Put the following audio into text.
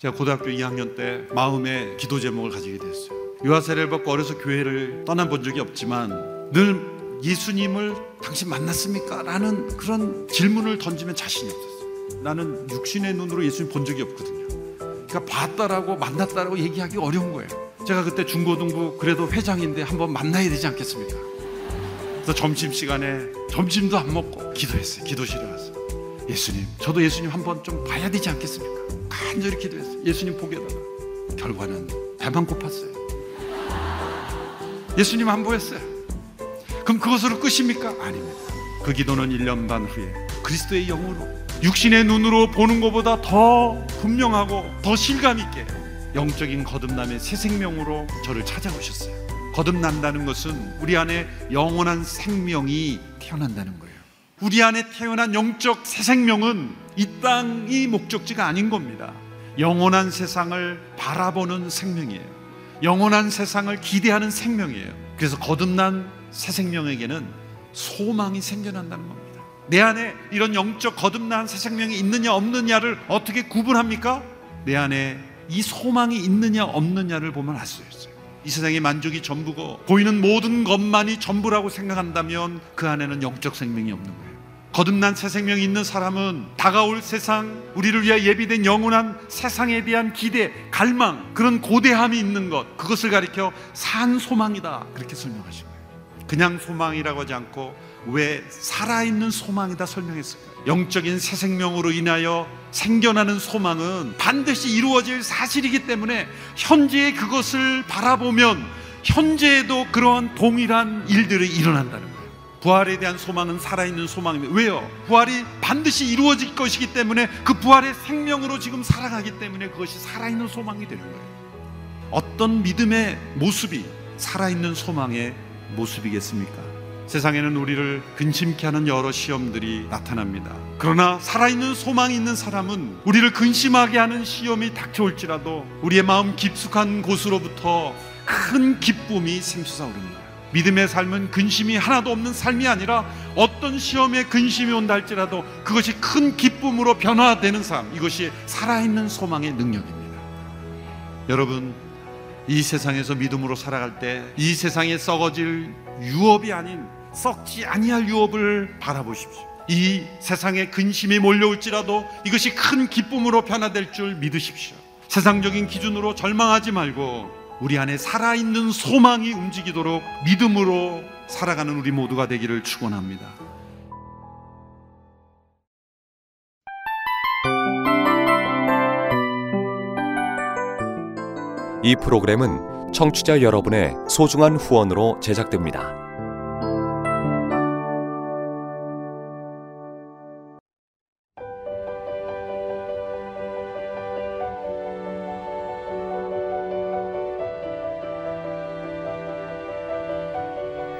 제가 고등학교 2학년 때 마음의 기도 제목을 가지게 됐어요. 유아세례를 받고 어려서 교회를 떠나본 적이 없지만 늘 예수님을 당신 만났습니까? 라는 그런 질문을 던지면 자신이 없었어요. 나는 육신의 눈으로 예수님 본 적이 없거든요. 그러니까 봤다라고 만났다라고 얘기하기 어려운 거예요. 제가 그때 중고등부 그래도 회장인데 한번 만나야 되지 않겠습니까? 그래서 점심 시간에 점심도 안 먹고 기도했어요. 기도실에 가서 예수님, 저도 예수님 한번 좀 봐야 되지 않겠습니까? 간절히 기도했어요. 예수님 보게다가 결과는 배만 고팠어요. 예수님 안 보였어요. 그럼 그것으로 끝입니까? 아닙니다. 그 기도는 1년 반 후에 그리스도의 영으로 육신의 눈으로 보는 것보다 더 분명하고 더 실감 있게 영적인 거듭남의 새 생명으로 저를 찾아오셨어요. 거듭난다는 것은 우리 안에 영원한 생명이 태어난다는 거예요. 우리 안에 태어난 영적 새 생명은 이 땅이 목적지가 아닌 겁니다. 영원한 세상을 바라보는 생명이에요. 영원한 세상을 기대하는 생명이에요. 그래서 거듭난 새 생명에게는 소망이 생겨난다는 겁니다. 내 안에 이런 영적 거듭난 새 생명이 있느냐 없느냐를 어떻게 구분합니까? 내 안에 이 소망이 있느냐 없느냐를 보면 알 수 있어요. 이 세상의 만족이 전부고 보이는 모든 것만이 전부라고 생각한다면 그 안에는 영적 생명이 없는 거예요. 거듭난 새 생명이 있는 사람은 다가올 세상, 우리를 위해 예비된 영원한 세상에 대한 기대, 갈망, 그런 고대함이 있는 것, 그것을 가리켜 산 소망이다. 그렇게 설명하신 거예요. 그냥 소망이라고 하지 않고 왜 살아있는 소망이다 설명했을까요? 영적인 새 생명으로 인하여 생겨나는 소망은 반드시 이루어질 사실이기 때문에 현재의 그것을 바라보면 현재에도 그러한 동일한 일들이 일어난다는 거예요. 부활에 대한 소망은 살아있는 소망입니다. 왜요? 부활이 반드시 이루어질 것이기 때문에 그 부활의 생명으로 지금 살아가기 때문에 그것이 살아있는 소망이 되는 거예요. 어떤 믿음의 모습이 살아있는 소망의 모습이겠습니까? 세상에는 우리를 근심케 하는 여러 시험들이 나타납니다. 그러나 살아있는 소망이 있는 사람은 우리를 근심하게 하는 시험이 닥쳐올지라도 우리의 마음 깊숙한 곳으로부터 큰 기쁨이 샘솟아 오릅니다. 믿음의 삶은 근심이 하나도 없는 삶이 아니라 어떤 시험에 근심이 온다 할지라도 그것이 큰 기쁨으로 변화되는 삶, 이것이 살아있는 소망의 능력입니다. 여러분, 이 세상에서 믿음으로 살아갈 때 이 세상에 썩어질 유업이 아닌 썩지 아니할 유업을 바라보십시오. 이 세상에 근심이 몰려올지라도 이것이 큰 기쁨으로 변화될 줄 믿으십시오. 세상적인 기준으로 절망하지 말고 우리 안에 살아있는 소망이 움직이도록 믿음으로 살아가는 우리 모두가 되기를 축원합니다. 이 프로그램은 청취자 여러분의 소중한 후원으로 제작됩니다.